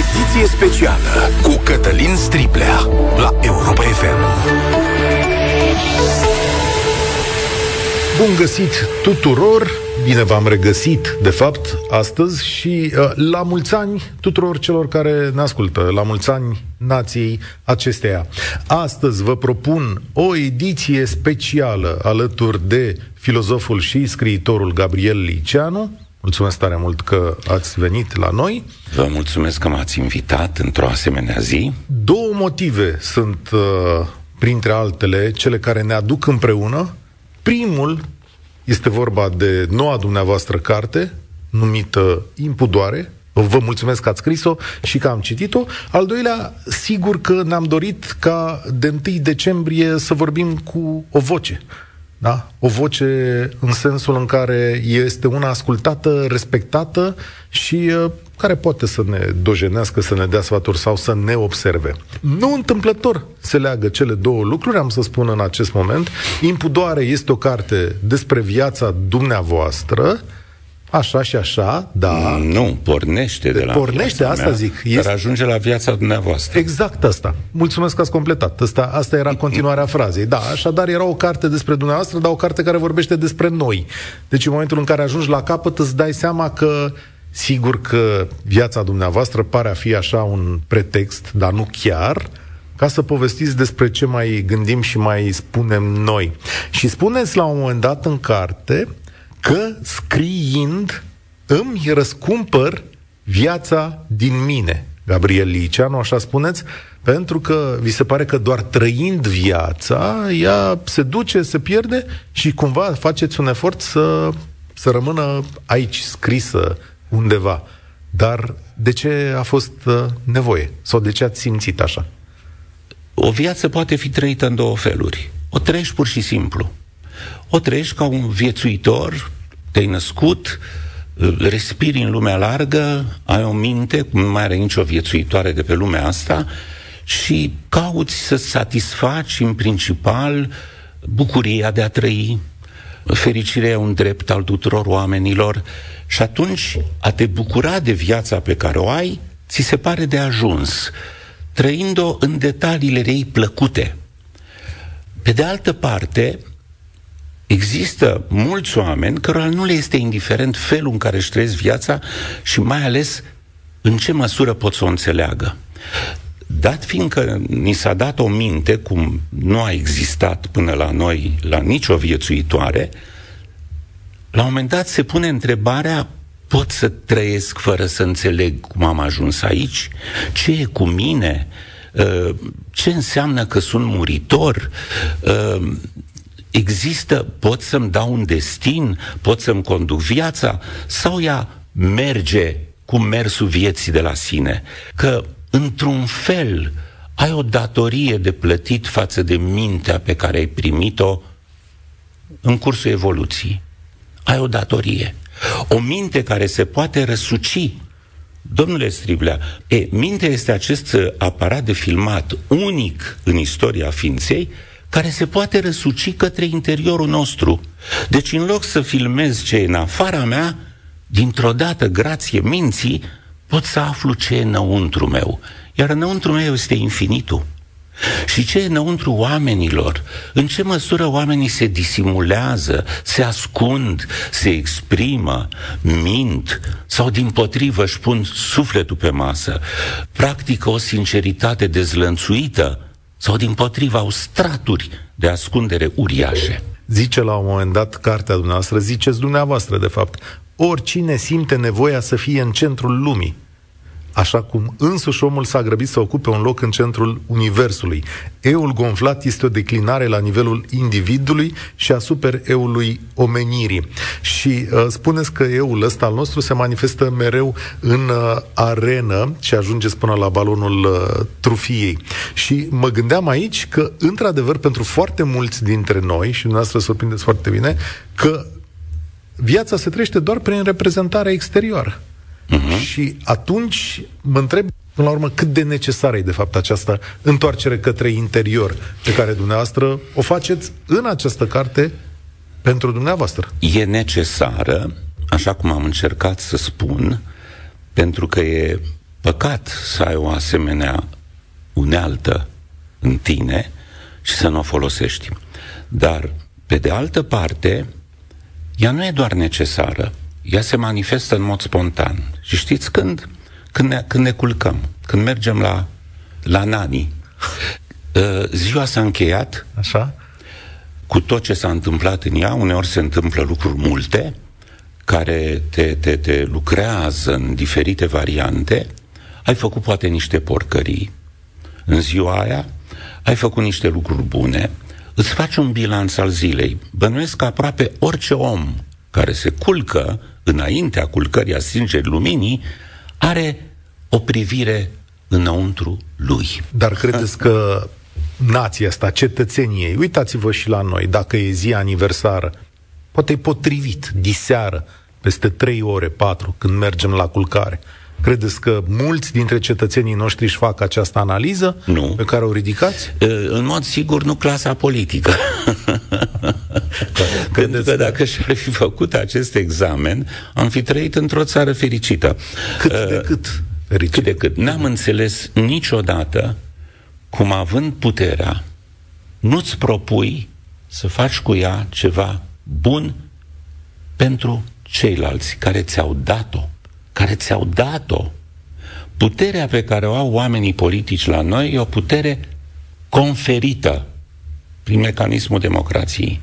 Ediție specială cu Cătălin Striplea la Europa FM. Bun găsit tuturor! Bine v-am regăsit, de fapt, astăzi și uh, la mulți ani tuturor celor care ne ascultă, la mulți ani nației acesteia. Astăzi vă propun o ediție specială alături de filozoful și scriitorul Gabriel Liceanu, Mulțumesc tare mult că ați venit la noi. Vă mulțumesc că m-ați invitat într-o asemenea zi. Două motive sunt, uh, printre altele, cele care ne aduc împreună. Primul este vorba de noua dumneavoastră carte, numită Impudoare. Vă mulțumesc că ați scris-o și că am citit-o. Al doilea, sigur că ne-am dorit ca de 1 decembrie să vorbim cu o voce da? O voce în sensul în care este una ascultată, respectată și uh, care poate să ne dojenească, să ne dea sfaturi sau să ne observe. Nu întâmplător se leagă cele două lucruri, am să spun în acest moment. Impudoare este o carte despre viața dumneavoastră, Așa și așa, da. Nu, pornește de la Pornește, asta mea, zic. Este... Dar ajunge la viața dumneavoastră. Exact asta. Mulțumesc că ați completat. Asta, asta era continuarea frazei. Da, așadar era o carte despre dumneavoastră, dar o carte care vorbește despre noi. Deci în momentul în care ajungi la capăt îți dai seama că sigur că viața dumneavoastră pare a fi așa un pretext, dar nu chiar, ca să povestiți despre ce mai gândim și mai spunem noi. Și spuneți la un moment dat în carte că scriind îmi răscumpăr viața din mine. Gabriel Liceanu, așa spuneți, pentru că vi se pare că doar trăind viața, ea se duce, se pierde și cumva faceți un efort să, să rămână aici, scrisă undeva. Dar de ce a fost uh, nevoie? Sau de ce ați simțit așa? O viață poate fi trăită în două feluri. O trăiești pur și simplu o trăiești ca un viețuitor, te-ai născut, respiri în lumea largă, ai o minte, cum nu mai are nicio viețuitoare de pe lumea asta, și cauți să satisfaci în principal bucuria de a trăi, fericirea e un drept al tuturor oamenilor și atunci a te bucura de viața pe care o ai, ți se pare de ajuns, trăind-o în detaliile ei plăcute. Pe de altă parte, Există mulți oameni cărora nu le este indiferent felul în care își trăiesc viața și mai ales în ce măsură pot să o înțeleagă. Dat fiindcă ni s-a dat o minte, cum nu a existat până la noi, la nicio viețuitoare, la un moment dat se pune întrebarea pot să trăiesc fără să înțeleg cum am ajuns aici? Ce e cu mine? Uh, ce înseamnă că sunt muritor? Uh, există, pot să-mi dau un destin, pot să-mi conduc viața, sau ea merge cu mersul vieții de la sine? Că, într-un fel, ai o datorie de plătit față de mintea pe care ai primit-o în cursul evoluției. Ai o datorie. O minte care se poate răsuci. Domnule Striblea, e, mintea este acest aparat de filmat unic în istoria ființei, care se poate răsuci către interiorul nostru. Deci în loc să filmez ce e în afara mea, dintr-o dată, grație minții, pot să aflu ce e înăuntru meu. Iar înăuntru meu este infinitul. Și ce e înăuntru oamenilor? În ce măsură oamenii se disimulează, se ascund, se exprimă, mint sau din potrivă își pun sufletul pe masă, practică o sinceritate dezlănțuită, sau din potriva au straturi de ascundere uriașe. Zice la un moment dat cartea dumneavoastră, ziceți dumneavoastră de fapt, oricine simte nevoia să fie în centrul lumii, așa cum însuși omul s-a grăbit să ocupe un loc în centrul universului. Eul gonflat este o declinare la nivelul individului și asupra eului omenirii. Și uh, spuneți că eul ăsta al nostru se manifestă mereu în uh, arenă și ajungeți până la balonul uh, trufiei. Și mă gândeam aici că, într-adevăr, pentru foarte mulți dintre noi, și dumneavoastră surprindeți foarte bine, că viața se trăiește doar prin reprezentarea exterioară. Uh-huh. Și atunci mă întreb, până la urmă, cât de necesară e, de fapt, această întoarcere către interior pe care dumneavoastră o faceți în această carte pentru dumneavoastră. E necesară, așa cum am încercat să spun, pentru că e păcat să ai o asemenea unealtă în tine și să nu o folosești. Dar, pe de altă parte, ea nu e doar necesară, ea se manifestă în mod spontan. Și știți când? Când ne, când ne culcăm, când mergem la, la nani. Uh, ziua s-a încheiat. Așa? Cu tot ce s-a întâmplat în ea, uneori se întâmplă lucruri multe, care te, te, te lucrează în diferite variante, ai făcut poate niște porcării în ziua aia, ai făcut niște lucruri bune, îți faci un bilanț al zilei. Bănuiesc că aproape orice om care se culcă înaintea culcării a sângerii luminii are o privire înăuntru lui. Dar credeți că nația asta, cetățenii ei, uitați-vă și la noi, dacă e zi aniversară, poate e potrivit, diseară, peste trei ore, patru, când mergem la culcare. Credeți că mulți dintre cetățenii noștri își fac această analiză nu. pe care o ridicați? În mod sigur, nu clasa politică. Pentru că dacă și-ar fi făcut acest examen, am fi trăit într-o țară fericită. Cât de cât fericită. Cât de cât. N-am înțeles niciodată cum având puterea, nu-ți propui să faci cu ea ceva bun pentru ceilalți care ți-au dat-o, care ți-au dat-o. Puterea pe care o au oamenii politici la noi e o putere conferită prin mecanismul democrației.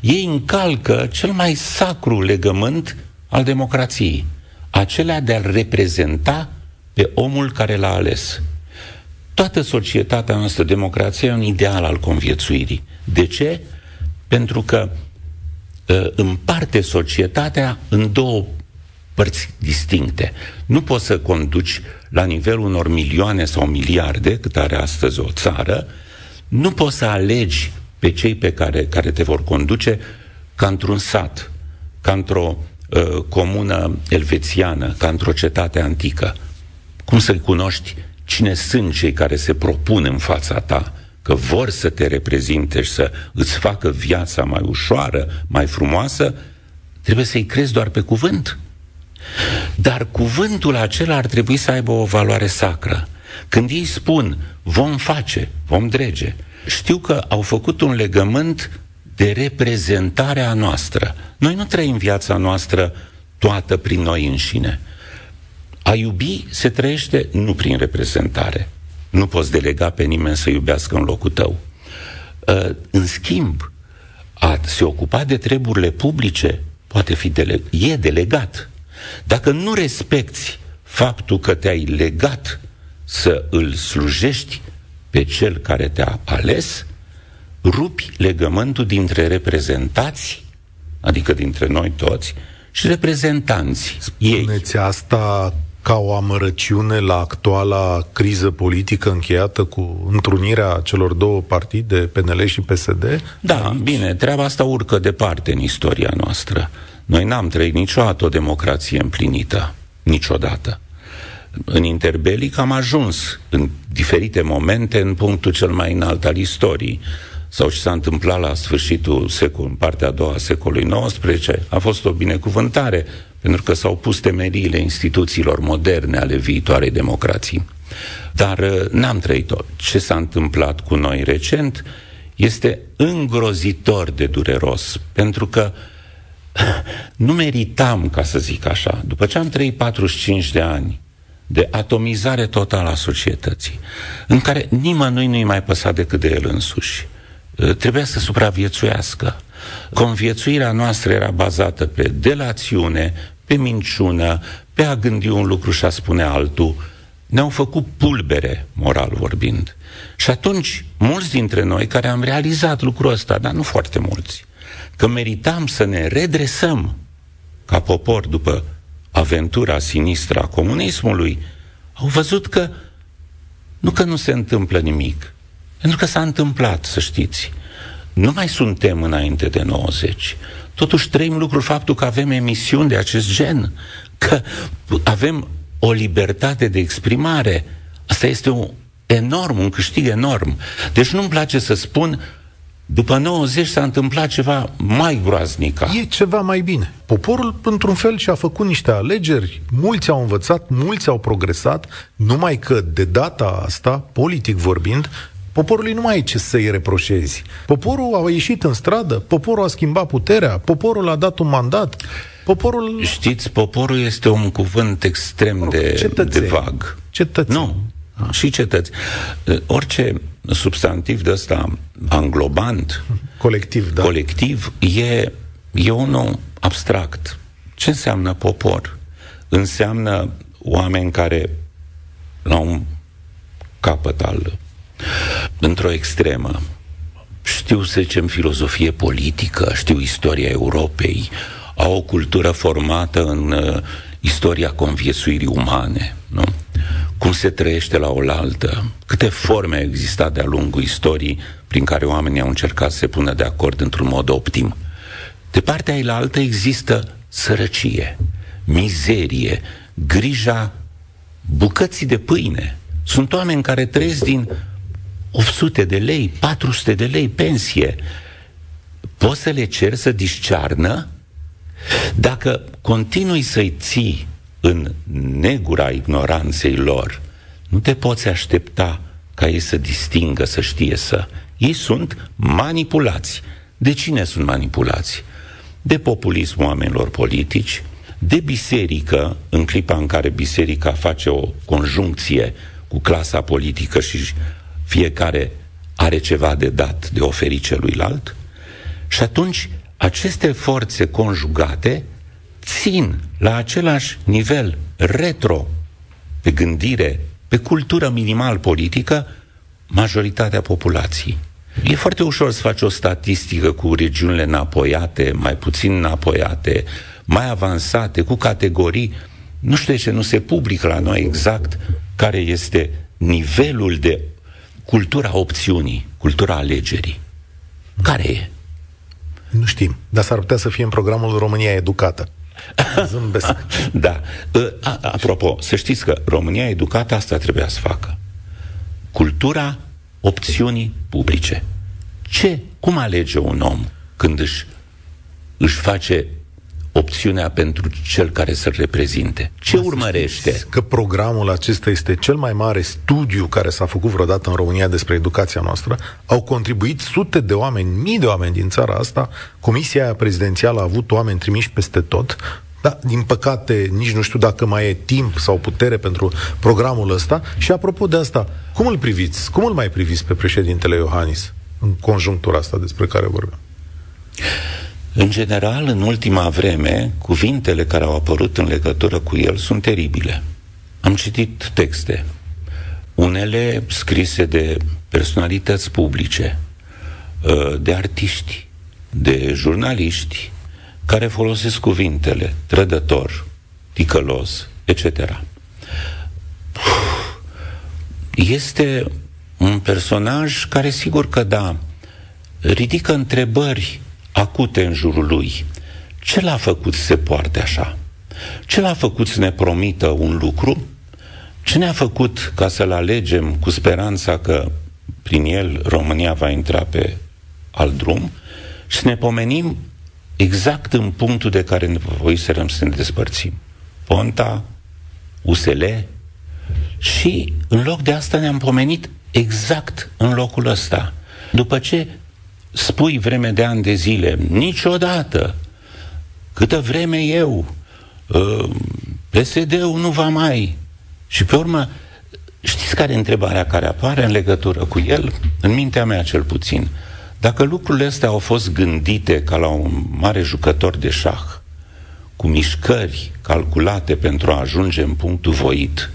Ei încalcă cel mai sacru legământ al democrației, acela de a reprezenta pe omul care l-a ales. Toată societatea noastră, democrația, e un ideal al conviețuirii. De ce? Pentru că uh, împarte societatea în două părți distincte. Nu poți să conduci la nivelul unor milioane sau miliarde, cât are astăzi o țară, nu poți să alegi pe cei pe care, care te vor conduce ca într-un sat, ca într-o uh, comună elvețiană, ca într-o cetate antică. Cum să-i cunoști cine sunt cei care se propun în fața ta, că vor să te reprezinte și să îți facă viața mai ușoară, mai frumoasă, trebuie să-i crezi doar pe cuvânt. Dar cuvântul acela ar trebui să aibă o valoare sacră. Când ei spun vom face, vom drege, știu că au făcut un legământ de reprezentare a noastră. Noi nu trăim viața noastră toată prin noi înșine. A iubi se trăiește nu prin reprezentare. Nu poți delega pe nimeni să iubească în locul tău. Uh, în schimb, a se ocupa de treburile publice poate fi dele- e delegat. Dacă nu respecti faptul că te-ai legat să îl slujești pe cel care te-a ales, rupi legământul dintre reprezentați, adică dintre noi toți, și reprezentanți Spuneți ei. asta ca o amărăciune la actuala criză politică încheiată cu întrunirea celor două partide, PNL și PSD? Da, Aici? bine, treaba asta urcă departe în istoria noastră. Noi n-am trăit niciodată o democrație împlinită. Niciodată. În interbelic am ajuns în diferite momente în punctul cel mai înalt al istoriei sau ce s-a întâmplat la sfârșitul secol, în partea a doua a secolului XIX, a fost o binecuvântare, pentru că s-au pus temeriile instituțiilor moderne ale viitoarei democrații. Dar uh, n-am trăit-o. Ce s-a întâmplat cu noi recent este îngrozitor de dureros, pentru că nu meritam, ca să zic așa, după ce am trăit 45 de ani de atomizare totală a societății, în care nimănui nu-i mai păsa decât de el însuși, ă, trebuia să supraviețuiască. Conviețuirea noastră era bazată pe delațiune, pe minciună, pe a gândi un lucru și a spune altul. Ne-au făcut pulbere, moral vorbind. Și atunci, mulți dintre noi care am realizat lucrul ăsta, dar nu foarte mulți, că meritam să ne redresăm ca popor după aventura sinistră a comunismului, au văzut că nu că nu se întâmplă nimic, pentru că s-a întâmplat, să știți. Nu mai suntem înainte de 90. Totuși trăim lucrul faptul că avem emisiuni de acest gen, că avem o libertate de exprimare. Asta este un enorm, un câștig enorm. Deci nu-mi place să spun După 90 s-a întâmplat ceva mai groaznic. E ceva mai bine. Poporul, într-un fel, și-a făcut niște alegeri, mulți au învățat, mulți au progresat, numai că, de data asta, politic vorbind, Poporului nu mai e ce să-i reproșezi. Poporul a ieșit în stradă, poporul a schimbat puterea, poporul a dat un mandat, poporul... Știți, poporul este un cuvânt extrem de, de vag. Cetățeni. Nu, și cetăți. Orice substantiv de ăsta anglobant, colectiv, da. colectiv e, e unul abstract. Ce înseamnă popor? Înseamnă oameni care la un capăt al într-o extremă știu, să zicem, filozofie politică, știu istoria Europei, au o cultură formată în uh, istoria conviețuirii umane, nu? Cum se trăiește la oaltă, câte forme au existat de-a lungul istoriei prin care oamenii au încercat să se pună de acord într-un mod optim. De partea ailaltă există sărăcie, mizerie, grija bucății de pâine. Sunt oameni care trăiesc din 800 de lei, 400 de lei pensie. Poți să le cer să discearnă? Dacă continui să-i ții în negura ignoranței lor, nu te poți aștepta ca ei să distingă, să știe să... Ei sunt manipulați. De cine sunt manipulați? De populism oamenilor politici, de biserică, în clipa în care biserica face o conjuncție cu clasa politică și fiecare are ceva de dat, de oferit celuilalt, și atunci aceste forțe conjugate țin la același nivel retro pe gândire, pe cultură minimal politică, majoritatea populației. E foarte ușor să faci o statistică cu regiunile înapoiate, mai puțin înapoiate, mai avansate, cu categorii. Nu știu de ce nu se publică la noi exact care este nivelul de cultura opțiunii, cultura alegerii. Care e? Nu știm, dar s-ar putea să fie în programul România Educată. Zâmbesc. da. Ă, a, apropo, să știți că România Educată asta trebuia să facă. Cultura opțiunii publice. Ce, cum alege un om când își, își face opțiunea pentru cel care să-l reprezinte. Ce Asta urmărește? Că programul acesta este cel mai mare studiu care s-a făcut vreodată în România despre educația noastră. Au contribuit sute de oameni, mii de oameni din țara asta. Comisia prezidențială a avut oameni trimiși peste tot. Da, din păcate, nici nu știu dacă mai e timp sau putere pentru programul ăsta. Și apropo de asta, cum îl priviți? Cum îl mai priviți pe președintele Iohannis în conjunctura asta despre care vorbim? În general, în ultima vreme, cuvintele care au apărut în legătură cu el sunt teribile. Am citit texte, unele scrise de personalități publice, uh, de artiști, de jurnaliști, care folosesc cuvintele trădător, ticălos, etc. Este un personaj care, sigur că da, ridică întrebări acute în jurul lui. Ce l-a făcut să se poarte așa? Ce l-a făcut să ne promită un lucru? Ce ne-a făcut ca să-l alegem cu speranța că prin el România va intra pe alt drum și să ne pomenim exact în punctul de care ne voiserăm să ne despărțim. Ponta, USL și în loc de asta ne-am pomenit exact în locul ăsta. După ce spui vreme de ani de zile, niciodată, câtă vreme eu, uh, PSD-ul nu va mai. Și pe urmă, știți care e întrebarea care apare în legătură cu el? În mintea mea cel puțin. Dacă lucrurile astea au fost gândite ca la un mare jucător de șah, cu mișcări calculate pentru a ajunge în punctul voit,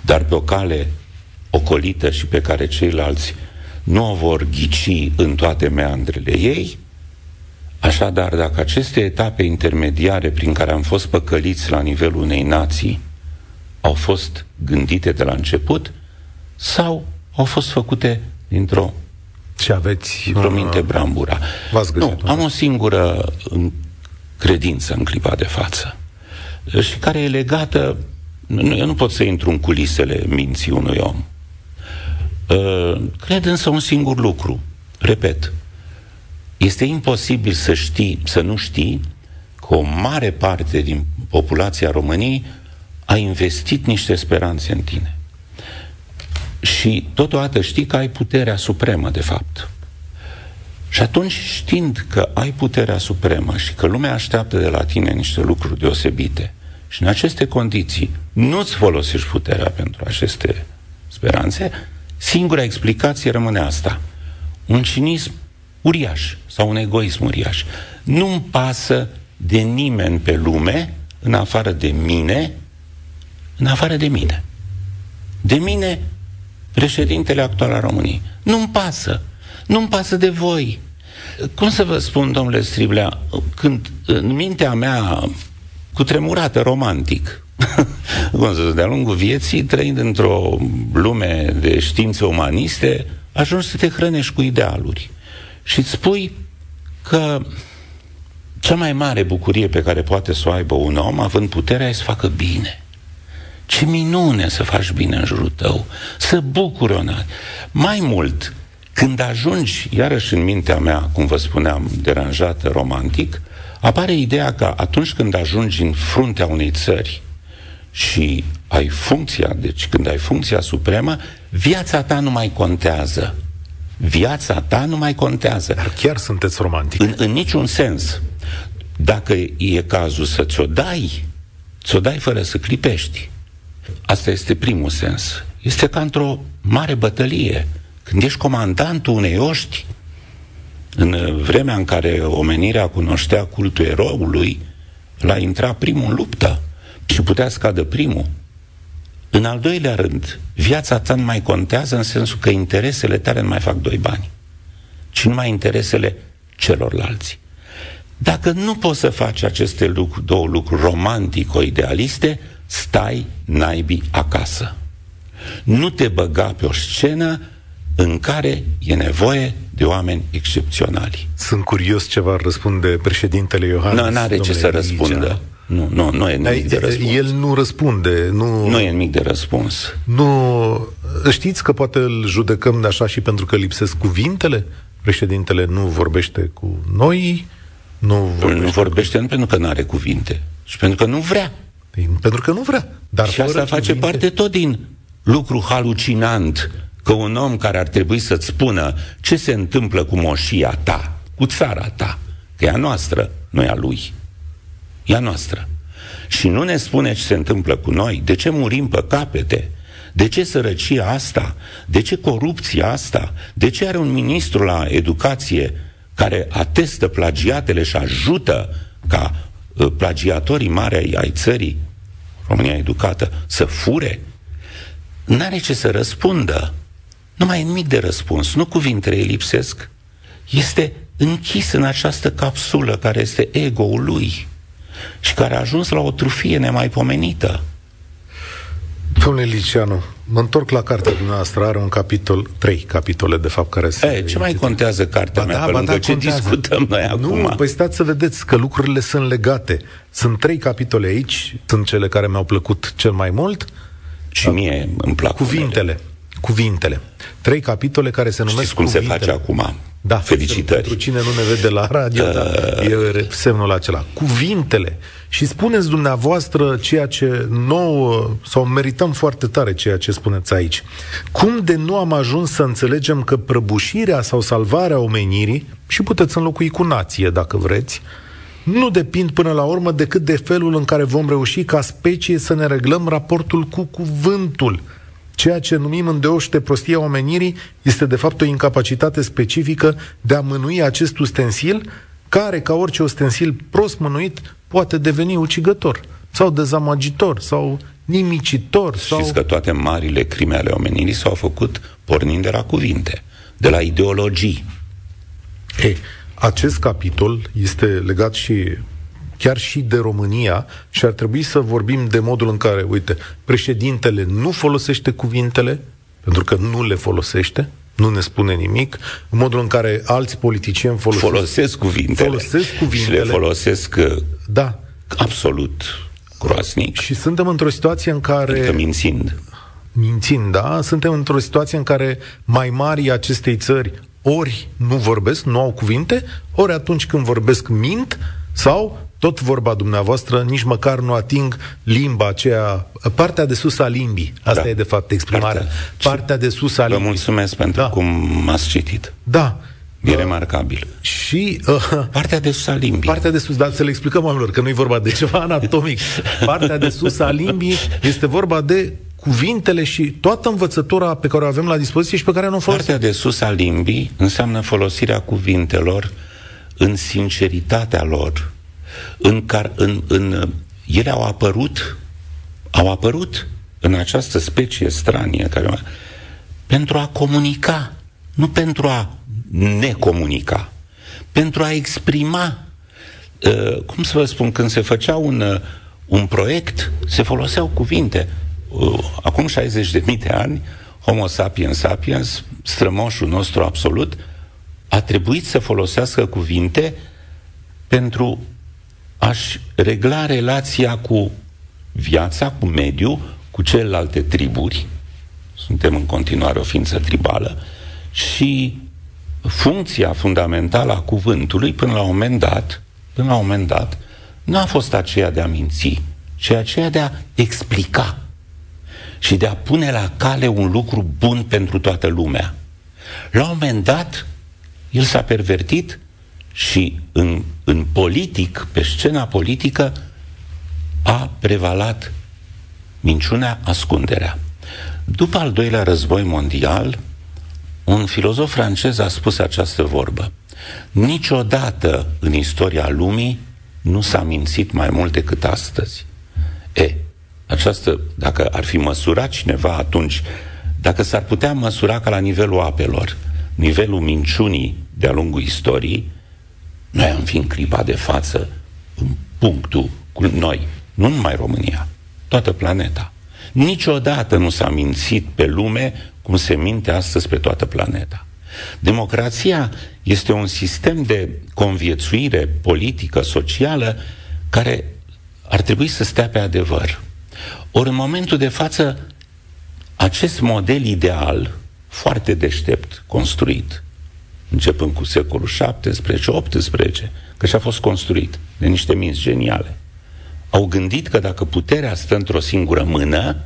dar pe o cale ocolită și pe care ceilalți nu o vor ghici în toate meandrele ei, Așadar, dacă aceste etape intermediare prin care am fost păcăliți la nivelul unei nații au fost gândite de la început sau au fost făcute dintr-o și aveți o minte brambura. Nu, am o singură credință în clipa de față și care e legată nu, eu nu pot să intru în culisele minții unui om. Uh, cred însă un singur lucru. Repet, Este imposibil să știi, să nu știi că o mare parte din populația României a investit niște speranțe în tine. Și totodată știi că ai puterea supremă, de fapt. Și atunci, știind că ai puterea supremă și că lumea așteaptă de la tine niște lucruri deosebite, și în aceste condiții nu-ți folosești puterea pentru aceste speranțe, singura explicație rămâne asta. Un cinism uriaș sau un egoism uriaș. Nu-mi pasă de nimeni pe lume, în afară de mine, în afară de mine. De mine, președintele actual al României. Nu-mi pasă. Nu-mi pasă de voi. Cum să vă spun, domnule Striblea, când în mintea mea cutremurată romantic, cum să de-a lungul vieții, trăind într-o lume de științe umaniste, ajungi să te hrănești cu idealuri. Și îți spui că cea mai mare bucurie pe care poate să o aibă un om, având puterea, e să facă bine. Ce minune să faci bine în jurul tău, să bucuri o Mai mult, când ajungi, iarăși în mintea mea, cum vă spuneam, deranjată, romantic, apare ideea că atunci când ajungi în fruntea unei țări și ai funcția, deci când ai funcția supremă, viața ta nu mai contează. Viața ta nu mai contează. Dar chiar sunteți romantic. În, în niciun sens. Dacă e cazul să ți-o dai, ți-o dai fără să clipești. Asta este primul sens. Este ca într-o mare bătălie. Când ești comandantul unei oști, în vremea în care omenirea cunoștea cultul eroului, l-a intrat primul în luptă și putea scadă primul. În al doilea rând, viața ta nu mai contează în sensul că interesele tale nu mai fac doi bani, ci numai interesele celorlalți. Dacă nu poți să faci aceste lucruri, două lucruri romantico-idealiste, stai naibii acasă. Nu te băga pe o scenă în care e nevoie de oameni excepționali. Sunt curios ce va răspunde președintele Iohannis. Nu, n-are ce să răspundă. Nu, nu, nu e nimic de răspuns. El nu răspunde. Nu, nu e nimic de răspuns. Nu, știți că poate îl judecăm de așa și pentru că lipsesc cuvintele? Președintele nu vorbește cu noi, nu vorbește, nu vorbește cu... pentru că nu are cuvinte, și pentru că nu vrea. Păi, pentru că nu vrea. Dar și asta face cuvinte... parte tot din lucru halucinant că un om care ar trebui să-ți spună ce se întâmplă cu moșia ta, cu țara ta, că e a noastră, nu e a lui, e a noastră. Și nu ne spune ce se întâmplă cu noi, de ce murim pe capete, de ce sărăcia asta, de ce corupția asta, de ce are un ministru la educație care atestă plagiatele și ajută ca uh, plagiatorii mari ai, ai țării, România educată, să fure, n-are ce să răspundă. Nu mai e nimic de răspuns, nu cuvintele îi lipsesc. Este închis în această capsulă care este ego-ul lui și care a ajuns la o trufie nemaipomenită. Domnule Liceanu, mă întorc la cartea dumneavoastră, are un capitol, trei capitole, de fapt, care se... E, ce mai contează cartea ba mea, da, pe lângă da, ce contează. discutăm noi acum? Nu, păi stați să vedeți că lucrurile sunt legate. Sunt trei capitole aici, sunt cele care mi-au plăcut cel mai mult. Și mie îmi plac Cuvintele. Unele. Cuvintele. Trei capitole care se numesc Știți cum cuvintele. se face acum? Da, felicitări. Pentru cine nu ne vede la radio, uh... da, e semnul acela. Cuvintele. Și spuneți dumneavoastră ceea ce nouă, sau merităm foarte tare ceea ce spuneți aici. Cum de nu am ajuns să înțelegem că prăbușirea sau salvarea omenirii, și puteți înlocui cu nație dacă vreți, nu depind până la urmă decât de felul în care vom reuși ca specie să ne reglăm raportul cu cuvântul Ceea ce numim îndeoște prostia omenirii este de fapt o incapacitate specifică de a mânui acest ustensil, care, ca orice ustensil prost mânuit, poate deveni ucigător sau dezamăgitor sau nimicitor. Sau... Știți că toate marile crime ale omenirii s-au făcut pornind de la cuvinte, de la ideologii. Ei, acest capitol este legat și chiar și de România și ar trebui să vorbim de modul în care, uite, președintele nu folosește cuvintele, pentru că nu le folosește, nu ne spune nimic, în modul în care alți politicieni folosesc, folosesc cuvintele, folosesc cuvintele și le folosesc uh, da. absolut groasnic. Și suntem într-o situație în care... Adică mințind. Mințind, da? Suntem într-o situație în care mai mari acestei țări ori nu vorbesc, nu au cuvinte, ori atunci când vorbesc mint, sau tot vorba dumneavoastră, nici măcar nu ating limba aceea, partea de sus a limbii. Asta da. e de fapt exprimarea. Partea, partea de sus a limbii. Vă mulțumesc pentru da. cum m-ați citit. Da. E uh, remarcabil. Și uh, partea de sus a limbii. Partea de sus, dar să le explicăm oamenilor că nu e vorba de ceva anatomic. Partea de sus a limbii este vorba de cuvintele și toată învățătura pe care o avem la dispoziție și pe care nu o folosim. Partea de sus a limbii înseamnă folosirea cuvintelor în sinceritatea lor, în, car, în, în ele au apărut, au apărut în această specie stranie care, pentru a comunica, nu pentru a necomunica, pentru a exprima, uh, cum să vă spun, când se făcea un, uh, un proiect, se foloseau cuvinte. Uh, acum 60.000 de ani, Homo sapiens sapiens, strămoșul nostru absolut, a trebuit să folosească cuvinte pentru a-și regla relația cu viața, cu mediul, cu celelalte triburi, suntem în continuare o ființă tribală, și funcția fundamentală a cuvântului, până la un moment dat, până la un moment dat, nu a fost aceea de a minți, ci aceea de a explica și de a pune la cale un lucru bun pentru toată lumea. La un moment dat, el s-a pervertit și în, în politic, pe scena politică, a prevalat minciunea, ascunderea. După al doilea război mondial, un filozof francez a spus această vorbă. Niciodată în istoria lumii nu s-a mințit mai mult decât astăzi. E, această, dacă ar fi măsurat cineva atunci, dacă s-ar putea măsura ca la nivelul apelor, nivelul minciunii de-a lungul istoriei, noi am fi în clipa de față în punctul cu noi, nu numai România, toată planeta. Niciodată nu s-a mințit pe lume cum se minte astăzi pe toată planeta. Democrația este un sistem de conviețuire politică, socială, care ar trebui să stea pe adevăr. Ori în momentul de față, acest model ideal, foarte deștept, construit, începând cu secolul XVII-XVIII, că și-a fost construit de niște minți geniale. Au gândit că dacă puterea stă într-o singură mână,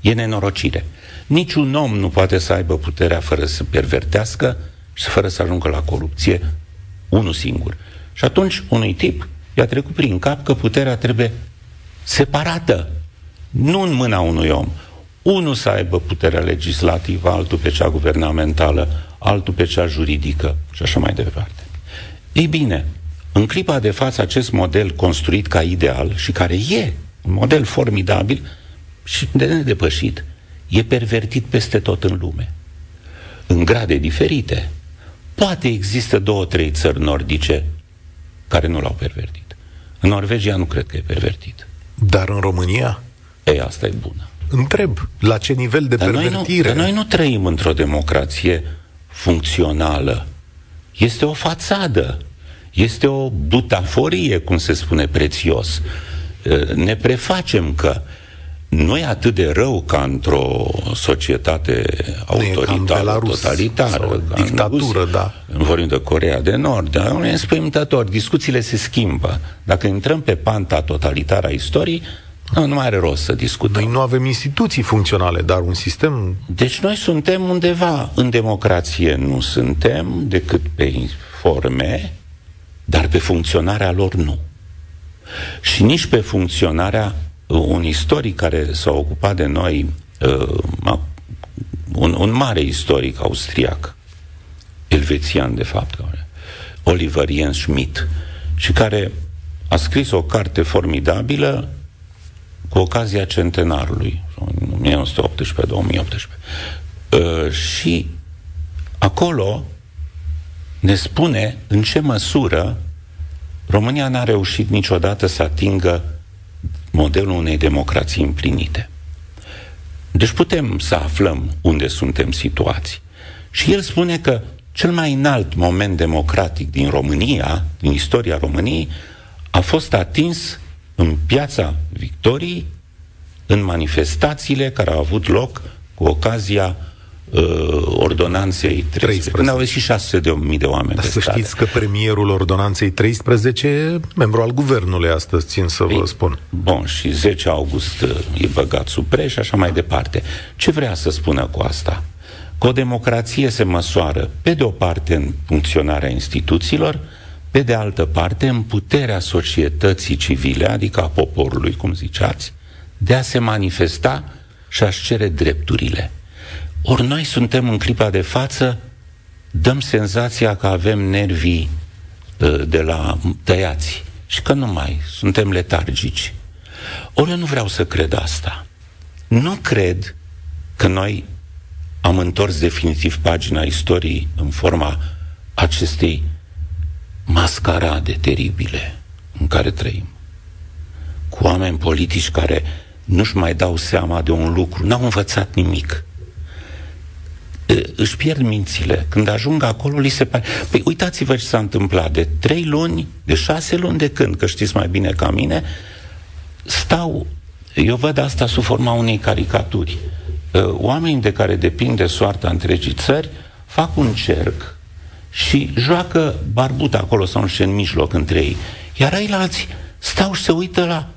e nenorocire. Niciun om nu poate să aibă puterea fără să pervertească și fără să ajungă la corupție unul singur. Și atunci unui tip i-a trecut prin cap că puterea trebuie separată, nu în mâna unui om. Unul să aibă puterea legislativă, altul pe cea guvernamentală, altul pe cea juridică și așa mai departe. Ei bine, în clipa de față, acest model construit ca ideal și care e un model formidabil și de nedepășit, e pervertit peste tot în lume. În grade diferite. Poate există două, trei țări nordice care nu l-au pervertit. În Norvegia nu cred că e pervertit. Dar în România? Ei, asta e bună. Întreb, la ce nivel de dar pervertire? Noi nu, dar noi nu trăim într-o democrație funcțională. Este o fațadă. Este o butaforie, cum se spune prețios. Ne prefacem că nu e atât de rău ca într-o societate autoritară, totalitară. Ca dictatură, în da. Vorbim de Corea de Nord, dar nu e înspăimântător. Discuțiile se schimbă. Dacă intrăm pe panta totalitară a istoriei, nu, nu mai are rost să discutăm. Noi nu avem instituții funcționale, dar un sistem... Deci noi suntem undeva în democrație, nu suntem decât pe forme, dar pe funcționarea lor nu. Și nici pe funcționarea un istoric care s-a ocupat de noi, uh, un, un mare istoric austriac, elvețian de fapt, Oliver Jens Schmidt, și care a scris o carte formidabilă cu ocazia centenarului, 1918-2018. Uh, și acolo ne spune în ce măsură România n-a reușit niciodată să atingă modelul unei democrații împlinite. Deci putem să aflăm unde suntem situați. Și el spune că cel mai înalt moment democratic din România, din istoria României, a fost atins în piața Victoriei, în manifestațiile care au avut loc cu ocazia uh, ordonanței 13, 13. când au ieșit 600 de mii de oameni Dar să stare. știți că premierul ordonanței 13 membru al guvernului astăzi, țin să Ei, vă spun. Bun, și 10 august uh, e băgat sub preș și așa mai departe. Ce vrea să spună cu asta? Că o democrație se măsoară, pe de o parte, în funcționarea instituțiilor, pe de altă parte, în puterea societății civile, adică a poporului, cum ziceați, de a se manifesta și a-și cere drepturile. Ori noi suntem în clipa de față, dăm senzația că avem nervii uh, de la tăiați și că nu mai suntem letargici. Ori eu nu vreau să cred asta. Nu cred că noi am întors definitiv pagina istoriei în forma acestei mascarade teribile în care trăim. Cu oameni politici care nu-și mai dau seama de un lucru, n-au învățat nimic. Își pierd mințile. Când ajung acolo, li se pare... Păi uitați-vă ce s-a întâmplat. De trei luni, de șase luni de când, că știți mai bine ca mine, stau... Eu văd asta sub forma unei caricaturi. Oamenii de care depinde soarta întregii țări fac un cerc și joacă barbuta acolo sau nu știu, în mijloc între ei. Iar ei alții stau și se uită la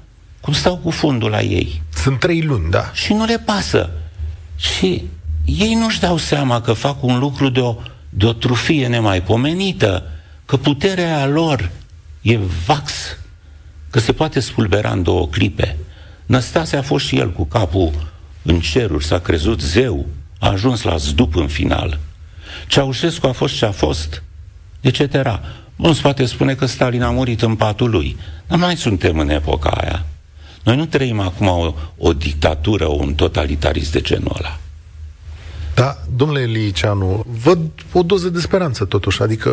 cum stau cu fundul la ei. Sunt trei luni, da. Și nu le pasă. Și ei nu-și dau seama că fac un lucru de o, de o trufie nemaipomenită, că puterea lor e vax, că se poate spulbera în două clipe. Năstase a fost și el cu capul în ceruri, s-a crezut zeu, a ajuns la zdup în final. Ceaușescu a fost ce a fost, etc. Bun, se poate spune că Stalin a murit în patul lui, dar mai suntem în epoca aia. Noi nu trăim acum o, o dictatură, un totalitarism de genul ăla. Da, domnule Liceanu, văd o doză de speranță totuși, adică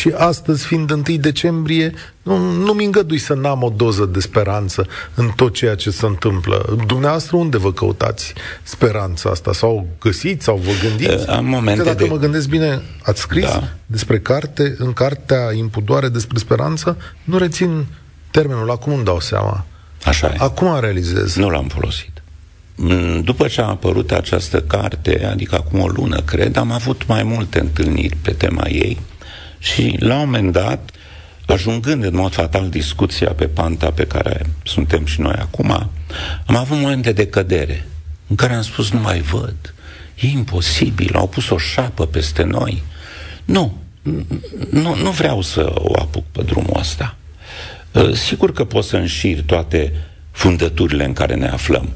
și astăzi, fiind 1 decembrie, nu, nu mi îngădui să n-am o doză de speranță în tot ceea ce se întâmplă. Dumneavoastră unde vă căutați speranța asta? Sau găsiți, sau vă gândiți? Am momente că dacă de... mă gândesc bine, ați scris da. despre carte, în cartea Impudoare despre speranță, nu rețin termenul, acum îmi dau seama. Așa e. Acum realizez. Nu l-am folosit. Mm, după ce a apărut această carte, adică acum o lună, cred, am avut mai multe întâlniri pe tema ei și la un moment dat, ajungând în mod fatal discuția pe panta pe care suntem și noi acum, am avut momente de cădere în care am spus, nu mai văd, e imposibil, au pus o șapă peste noi. Nu, nu, nu vreau să o apuc pe drumul ăsta. Uh, sigur că pot să înșir toate fundăturile în care ne aflăm.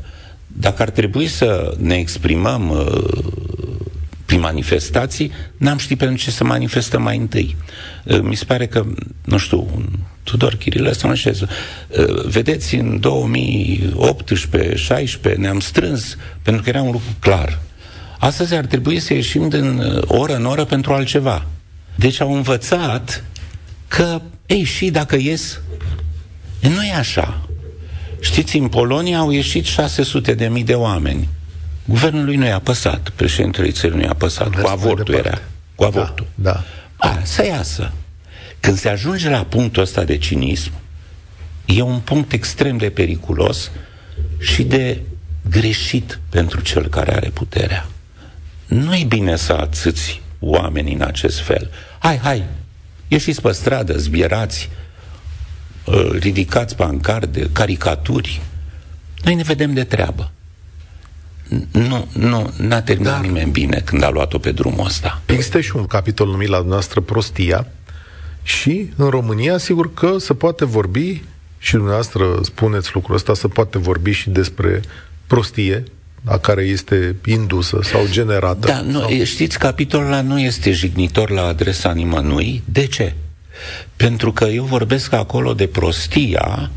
Dacă ar trebui să ne exprimăm uh, prin manifestații, n-am ști pentru ce să manifestăm mai întâi. Uh, mi se pare că, nu știu, Tudor Chirilă să nu știu, vedeți, în 2018-16 ne-am strâns pentru că era un lucru clar. Astăzi ar trebui să ieșim din oră în oră pentru altceva. Deci au învățat că, ei, și dacă ies nu e așa. Știți, în Polonia au ieșit 600 de mii de oameni. Guvernului nu i-a păsat, președintele țării nu i-a păsat, cu avortul era. Cu avortul. Da, da. A, să iasă. Când se ajunge la punctul ăsta de cinism, e un punct extrem de periculos și de greșit pentru cel care are puterea. Nu e bine să atâți oamenii în acest fel. Hai, hai, ieșiți pe stradă, zbierați, Uh, ridicați pancarde, caricaturi. Noi ne vedem de treabă. Nu, nu, n-a terminat Dar nimeni bine când a luat-o pe drumul ăsta. Există și un capitol numit la noastră prostia și în România, sigur că se poate vorbi și dumneavoastră spuneți lucrul ăsta, se poate vorbi și despre prostie, a care este indusă sau generată. Da, nu, sau... știți, capitolul ăla nu este jignitor la adresa nimănui. De ce? Pentru că eu vorbesc acolo de prostia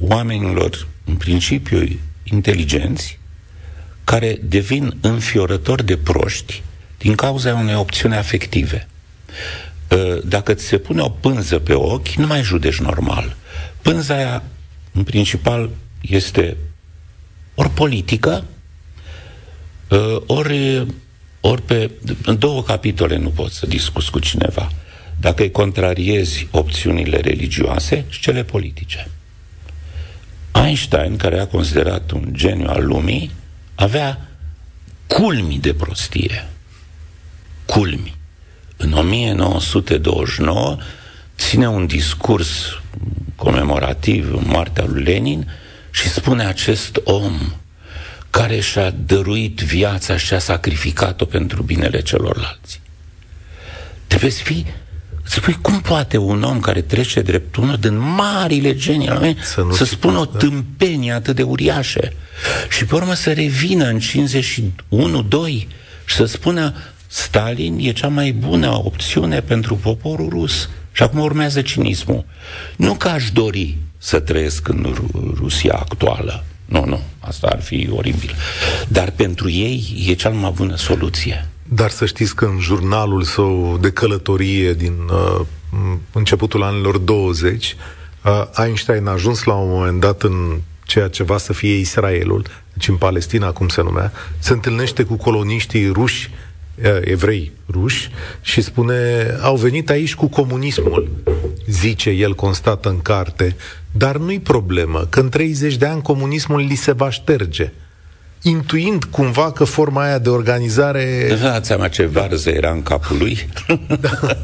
oamenilor, în principiu, inteligenți, care devin înfiorători de proști din cauza unei opțiuni afective. Ă, dacă ți se pune o pânză pe ochi, nu mai judeci normal. Pânza aia, în principal, este ori politică, ă, ori, ori pe două capitole nu poți să discuți cu cineva dacă îi contrariezi opțiunile religioase și cele politice. Einstein, care a considerat un geniu al lumii, avea culmi de prostie. Culmi. În 1929 ține un discurs comemorativ în moartea lui Lenin și spune acest om care și-a dăruit viața și a sacrificat-o pentru binele celorlalți. Trebuie să fii Spui, cum poate un om care trece drept unul din marile genii al lui să, să spună o da? tâmpenie atât de uriașă și pe urmă să revină în 51-2 și să spună Stalin e cea mai bună opțiune pentru poporul rus. Și acum urmează cinismul. Nu că aș dori să trăiesc în Rusia actuală. Nu, nu, asta ar fi oribil. Dar pentru ei e cea mai bună soluție. Dar să știți că în jurnalul său de călătorie din uh, începutul anilor 20, uh, Einstein a ajuns la un moment dat în ceea ce va să fie Israelul, deci în Palestina, cum se numea, se întâlnește cu coloniștii ruși, uh, evrei ruși, și spune, au venit aici cu comunismul, zice el, constată în carte, dar nu-i problemă, că în 30 de ani comunismul li se va șterge intuind cumva că forma aia de organizare... Vă dați seama ce varză era în capul lui? da.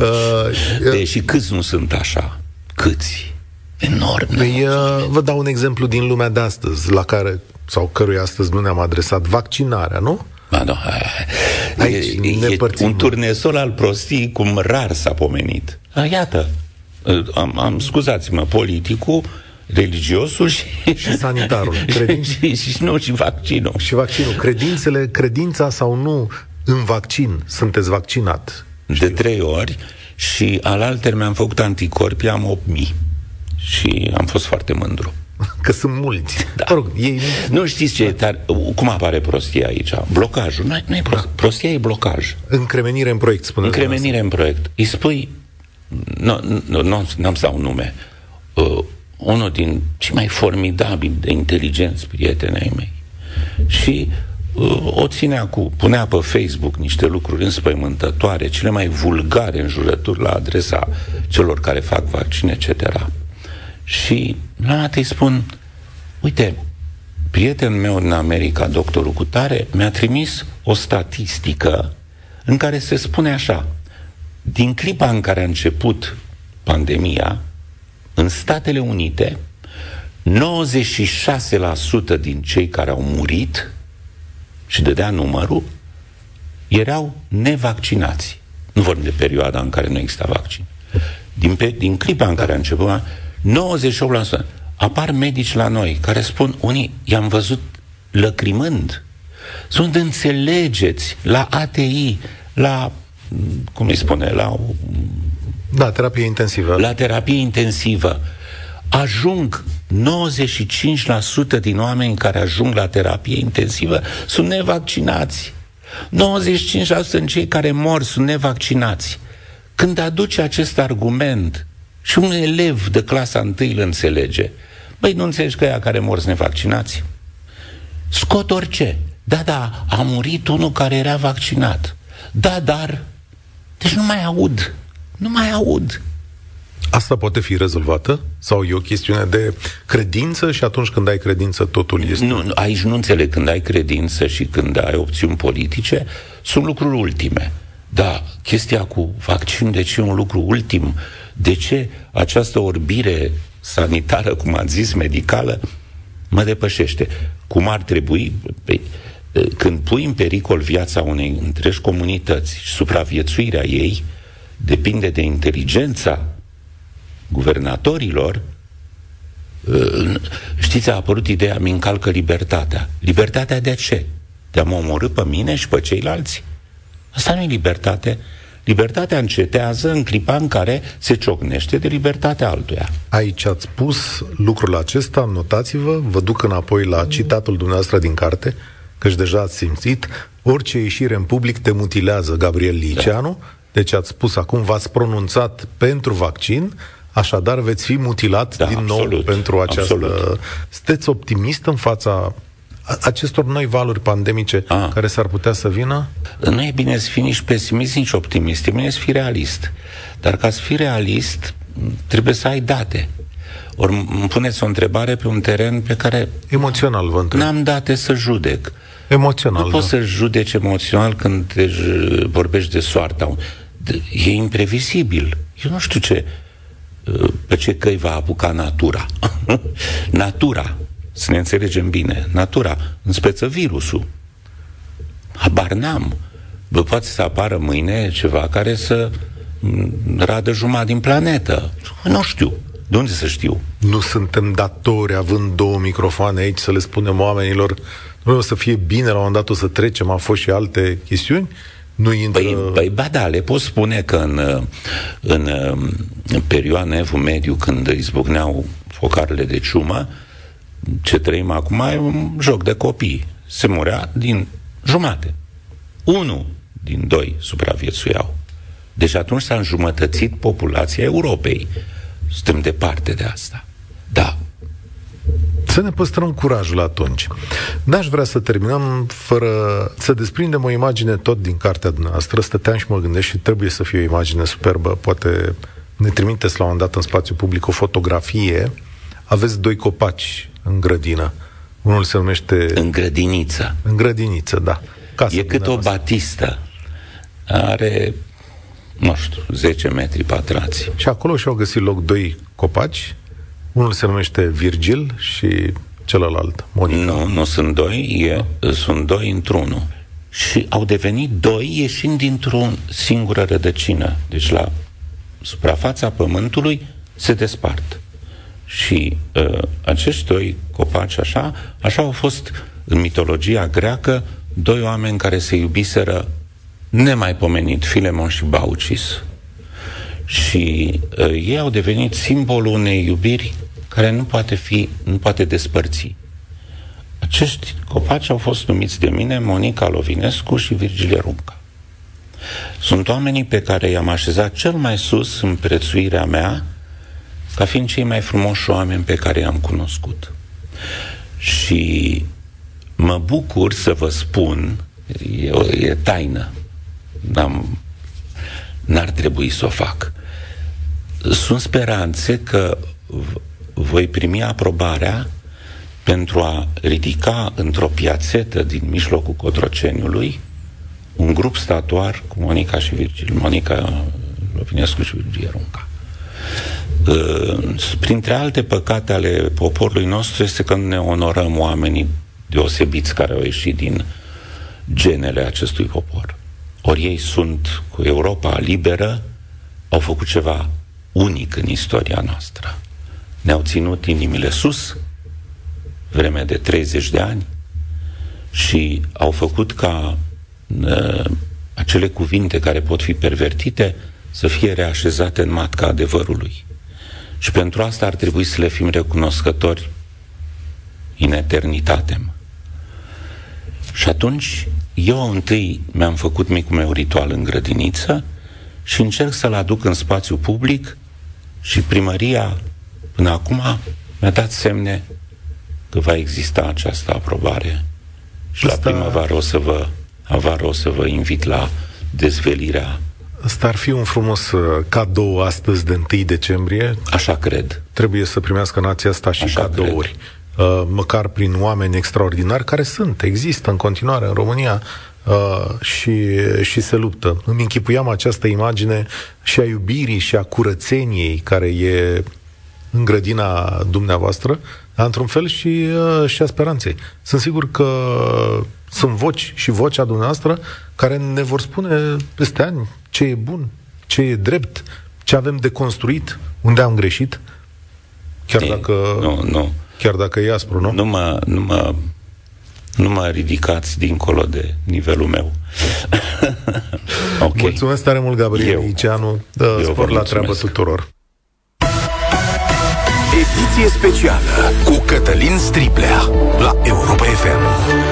uh, Deși câți nu sunt așa? Câți? Enorm. Păi, uh, vă dau un exemplu din lumea de astăzi, la care, sau căruia astăzi nu ne-am adresat, vaccinarea, nu? Ba, nu. Aici e, e un turnesol al prostii cum rar s-a pomenit. A, iată, am, am scuzați-mă, politicul religiosul și, și sanitarul. Credin... și, și, și, nu, și vaccinul. Și vaccinul. Credințele, credința sau nu în vaccin. Sunteți vaccinat. Știu. De trei ori și alalter mi-am făcut anticorpi, am 8.000. Și am fost foarte mândru. Că sunt mulți. Da. Mă rog, ei... Nu știți ce dar Cum apare prostia aici? Blocajul. Nu, nu e pro... Da. Prostia e blocaj. Încremenire în proiect, spune Încremenire în proiect. Îi spui... Nu, nu, nu, n-am să dau nume. Uh, unul din cei mai formidabili de inteligenți prieteni ai mei. Și uh, o ținea cu, punea pe Facebook niște lucruri înspăimântătoare, cele mai vulgare înjurături la adresa celor care fac vaccine, etc. Și la dată îi spun, uite, prietenul meu în America, doctorul Cutare, mi-a trimis o statistică în care se spune așa, din clipa în care a început pandemia, în Statele Unite, 96% din cei care au murit, și dădea numărul, erau nevaccinați. Nu vorbim de perioada în care nu exista vaccin. Din, pe, din clipa în care a început, 98%. Apar medici la noi care spun, unii i-am văzut lăcrimând. Sunt înțelegeți la ATI, la, cum îi spune, la da, terapie intensivă. La terapie intensivă. Ajung 95% din oameni care ajung la terapie intensivă sunt nevaccinați. 95% din cei care mor sunt nevaccinați. Când aduce acest argument și un elev de clasa întâi îl înțelege, băi, nu înțelegi că ea care mor sunt nevaccinați? Scot orice. Da, da, a murit unul care era vaccinat. Da, dar... Deci nu mai aud. Nu mai aud. Asta poate fi rezolvată? Sau e o chestiune de credință și atunci când ai credință totul este... Nu, aici nu înțeleg. Când ai credință și când ai opțiuni politice, sunt lucruri ultime. Da, chestia cu vaccin, de ce e un lucru ultim? De ce această orbire sanitară, cum ați zis, medicală, mă depășește? Cum ar trebui... Pe, când pui în pericol viața unei întregi comunități și supraviețuirea ei, depinde de inteligența guvernatorilor, știți, a apărut ideea, mi încalcă libertatea. Libertatea de ce? De a mă omorâ pe mine și pe ceilalți? Asta nu e libertate. Libertatea încetează în clipa în care se ciocnește de libertatea altuia. Aici ați spus lucrul acesta, notați-vă, vă duc înapoi la citatul dumneavoastră din carte, căci deja ați simțit, orice ieșire în public te mutilează, Gabriel Liceanu, da. Deci ați spus acum, v-ați pronunțat pentru vaccin, așadar veți fi mutilat da, din absolut, nou pentru această... Absolut. Sunteți optimist în fața acestor noi valuri pandemice A. care s-ar putea să vină? Nu e bine să fii nici pesimist, nici optimist. E bine să fii realist. Dar ca să fii realist, trebuie să ai date. Ori îmi puneți o întrebare pe un teren pe care... Emoțional, vă întreb. N-am date să judec. Emoțional, Nu poți da. să judeci emoțional când te j- vorbești de soarta. De- E imprevizibil. Eu nu știu ce, uh, pe ce căi va apuca natura. natura, să ne înțelegem bine, natura, în speță virusul. Habar n-am. Bă, poate să apară mâine ceva care să m, radă jumătate din planetă. Nu știu. De unde să știu? Nu suntem datori, având două microfoane aici, să le spunem oamenilor, nu o să fie bine, la un moment dat o să trecem, au fost și alte chestiuni, nu intră... Păi, păi ba da, le pot spune că în, în, în perioada Evul Mediu, când izbucneau focarele de ciumă, ce trăim acum e un joc de copii. Se murea din jumate. Unu din doi supraviețuiau. Deci atunci s-a înjumătățit populația Europei. Suntem departe de asta. Da, Să ne păstrăm curajul atunci. N-aș vrea să terminăm fără să desprindem o imagine tot din cartea dumneavoastră. Stăteam și mă gândesc și trebuie să fie o imagine superbă. Poate ne trimiteți la un moment dat în spațiu public o fotografie. Aveți doi copaci în grădină. Unul se numește... în grădiniță. În grădiniță, da. Casa E cât o dumneavoastră. batistă. Are, nu știu, 10 metri pătrați. Și acolo și-au găsit loc doi copaci. Unul se numește Virgil și celălalt Monica. Nu, nu sunt doi, e, sunt doi într-unul. Și au devenit doi ieșind dintr-o singură rădăcină. Deci la suprafața pământului se despart. Și uh, acești doi copaci așa, așa au fost în mitologia greacă doi oameni care se iubiseră nemaipomenit, Filemon și Baucis. Și uh, ei au devenit simbolul unei iubiri care nu poate fi, nu poate despărți. Acești copaci au fost numiți de mine Monica Lovinescu și Virgilie Runca. Sunt oamenii pe care i-am așezat cel mai sus în prețuirea mea ca fiind cei mai frumoși oameni pe care i-am cunoscut. Și mă bucur să vă spun, e, o, e taină, n-am, n-ar trebui să o fac. Sunt speranțe că v- voi primi aprobarea pentru a ridica într-o piațetă din mijlocul Cotroceniului un grup statuar cu Monica și Virgil, Monica Lovinescu și Virgil Runca. Uh, Printre alte păcate ale poporului nostru este că nu ne onorăm oamenii deosebiți care au ieșit din genele acestui popor. Ori ei sunt cu Europa liberă, au făcut ceva unic în istoria noastră. Ne-au ținut inimile sus, vreme de 30 de ani, și au făcut ca uh, acele cuvinte care pot fi pervertite să fie reașezate în matca adevărului. Și pentru asta ar trebui să le fim recunoscători în eternitate. Și atunci, eu întâi mi-am făcut micul meu ritual în grădiniță și încerc să-l aduc în spațiu public și primăria, până acum, mi-a dat semne că va exista această aprobare. Și Asta- la primăvară o să vă, la vară o să vă invit la dezvelirea, Ăsta ar fi un frumos uh, cadou astăzi de 1 decembrie. așa cred. Trebuie să primească nația asta și Așa cadouri. Uh, măcar prin oameni extraordinari care sunt, există în continuare în România uh, și, și se luptă. Îmi închipuiam această imagine și a iubirii și a curățeniei care e în grădina dumneavoastră, dar într-un fel și, uh, și a speranței. Sunt sigur că sunt voci și vocea dumneavoastră care ne vor spune peste ani ce e bun, ce e drept, ce avem de construit, unde am greșit, chiar E, dacă, Nu, nu. chiar dacă e aspru, nu? Nu mă, nu mă, nu mă ridicați dincolo de nivelul meu. ok. Mulțumesc tare mult, Gabriel Eu. Iceanu. Dă Eu spor vă la treabă mulțumesc. tuturor. Ediție specială cu Cătălin Striblea la Europa FM.